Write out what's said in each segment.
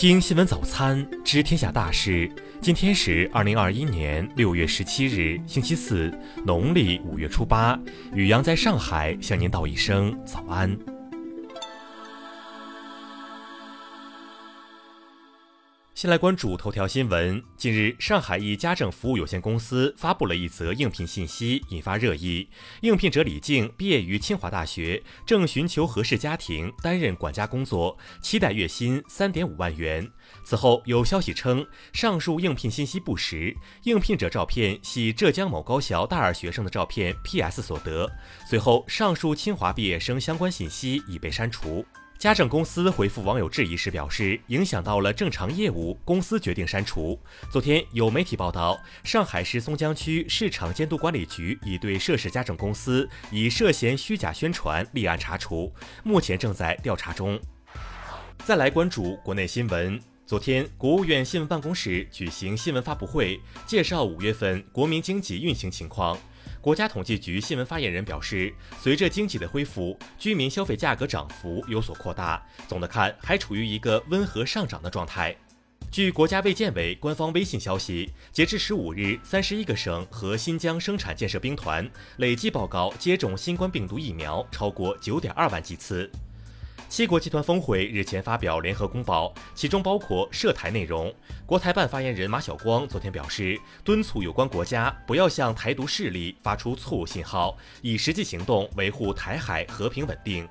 听新闻早餐，知天下大事。今天是二零二一年六月十七日，星期四，农历五月初八。雨阳在上海向您道一声早安。先来关注头条新闻。近日，上海一家政服务有限公司发布了一则应聘信息，引发热议。应聘者李静毕业于清华大学，正寻求合适家庭担任管家工作，期待月薪三点五万元。此后有消息称，上述应聘信息不实，应聘者照片系浙江某高校大二学生的照片 PS 所得。随后，上述清华毕业生相关信息已被删除。家政公司回复网友质疑时表示，影响到了正常业务，公司决定删除。昨天有媒体报道，上海市松江区市场监督管理局已对涉事家政公司以涉嫌虚假宣传立案查处，目前正在调查中。再来关注国内新闻，昨天国务院新闻办公室举行新闻发布会，介绍五月份国民经济运行情况。国家统计局新闻发言人表示，随着经济的恢复，居民消费价格涨幅有所扩大，总的看还处于一个温和上涨的状态。据国家卫健委官方微信消息，截至十五日，三十一个省和新疆生产建设兵团累计报告接种新冠病毒疫苗超过九点二万剂次。七国集团峰会日前发表联合公报，其中包括涉台内容。国台办发言人马晓光昨天表示，敦促有关国家不要向台独势力发出错误信号，以实际行动维护台海和平稳定。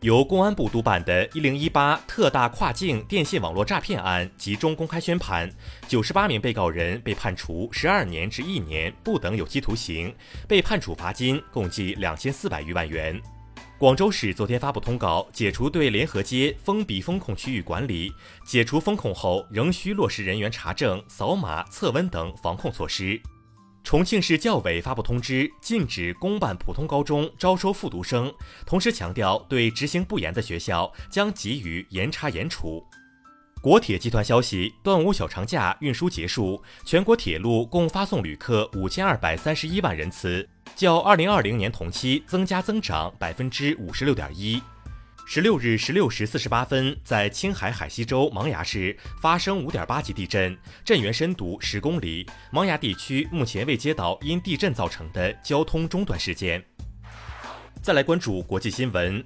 由公安部督办的“一零一八”特大跨境电信网络诈骗案集中公开宣判，九十八名被告人被判处十二年至一年不等有期徒刑，被判处罚金共计两千四百余万元。广州市昨天发布通告，解除对联合街封闭封控区域管理。解除封控后，仍需落实人员查证、扫码、测温等防控措施。重庆市教委发布通知，禁止公办普通高中招收复读生，同时强调，对执行不严的学校将给予严查严处。国铁集团消息，端午小长假运输结束，全国铁路共发送旅客五千二百三十一万人次。较二零二零年同期增加增长百分之五十六点一。十六日十六时四十八分，在青海海西州芒崖市发生五点八级地震，震源深度十公里。芒崖地区目前未接到因地震造成的交通中断事件。再来关注国际新闻，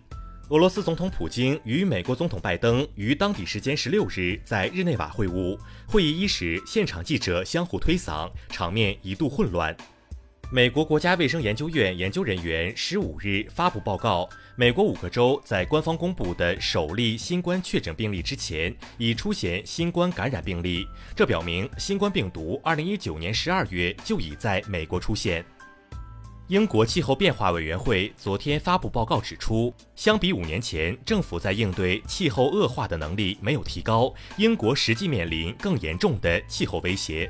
俄罗斯总统普京与美国总统拜登于当地时间十六日在日内瓦会晤，会议伊始，现场记者相互推搡，场面一度混乱。美国国家卫生研究院研究人员十五日发布报告，美国五个州在官方公布的首例新冠确诊病例之前，已出现新冠感染病例，这表明新冠病毒二零一九年十二月就已在美国出现。英国气候变化委员会昨天发布报告指出，相比五年前，政府在应对气候恶化的能力没有提高，英国实际面临更严重的气候威胁。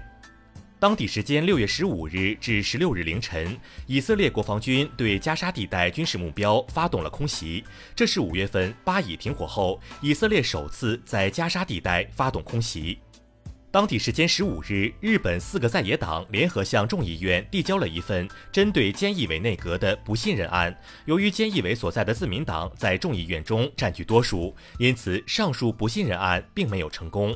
当地时间六月十五日至十六日凌晨，以色列国防军对加沙地带军事目标发动了空袭。这是五月份巴以停火后，以色列首次在加沙地带发动空袭。当地时间十五日，日本四个在野党联合向众议院递交了一份针对菅义伟内阁的不信任案。由于菅义伟所在的自民党在众议院中占据多数，因此上述不信任案并没有成功。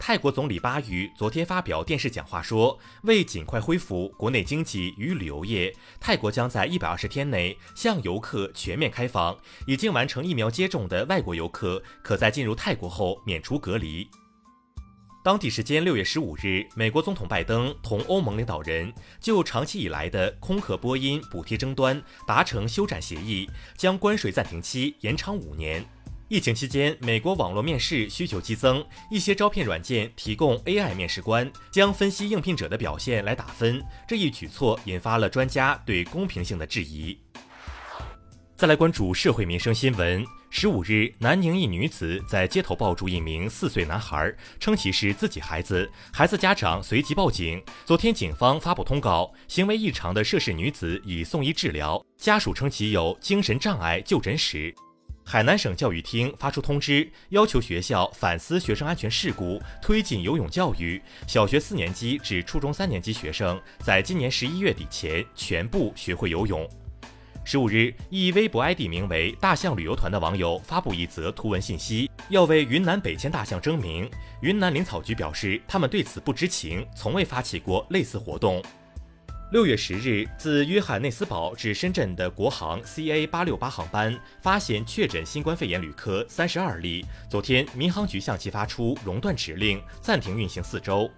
泰国总理巴育昨天发表电视讲话说，为尽快恢复国内经济与旅游业，泰国将在一百二十天内向游客全面开放。已经完成疫苗接种的外国游客，可在进入泰国后免除隔离。当地时间六月十五日，美国总统拜登同欧盟领导人就长期以来的空客波音补贴争端达成休战协议，将关税暂停期延长五年。疫情期间，美国网络面试需求激增，一些招聘软件提供 AI 面试官将分析应聘者的表现来打分。这一举措引发了专家对公平性的质疑。再来关注社会民生新闻。十五日，南宁一女子在街头抱住一名四岁男孩，称其是自己孩子，孩子家长随即报警。昨天，警方发布通告，行为异常的涉事女子已送医治疗，家属称其有精神障碍，就诊史。海南省教育厅发出通知，要求学校反思学生安全事故，推进游泳教育。小学四年级至初中三年级学生在今年十一月底前全部学会游泳。十五日，一微博 ID 名为“大象旅游团”的网友发布一则图文信息，要为云南北迁大象征名。云南林草局表示，他们对此不知情，从未发起过类似活动。六月十日，自约翰内斯堡至深圳的国航 CA 八六八航班发现确诊新冠肺炎旅客三十二例。昨天，民航局向其发出熔断指令，暂停运行四周。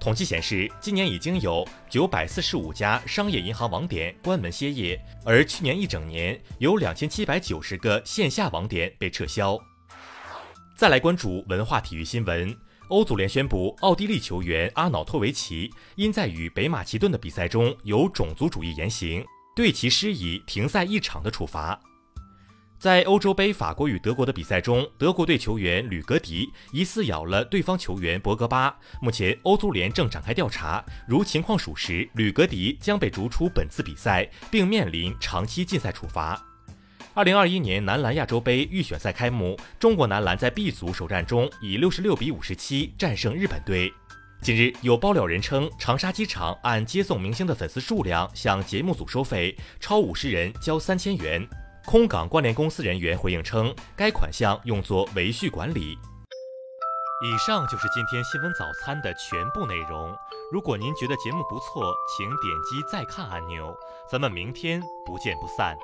统计显示，今年已经有九百四十五家商业银行网点关门歇业，而去年一整年有两千七百九十个线下网点被撤销。再来关注文化体育新闻。欧足联宣布，奥地利球员阿瑙托维奇因在与北马其顿的比赛中有种族主义言行，对其施以停赛一场的处罚。在欧洲杯法国与德国的比赛中，德国队球员吕格迪疑似咬了对方球员博格巴。目前，欧足联正展开调查，如情况属实，吕格迪将被逐出本次比赛，并面临长期禁赛处罚。二零二一年男篮亚洲杯预选赛开幕，中国男篮在 B 组首战中以六十六比五十七战胜日本队。近日，有爆料人称，长沙机场按接送明星的粉丝数量向节目组收费，超五十人交三千元。空港关联公司人员回应称，该款项用作维续管理。以上就是今天新闻早餐的全部内容。如果您觉得节目不错，请点击再看按钮。咱们明天不见不散。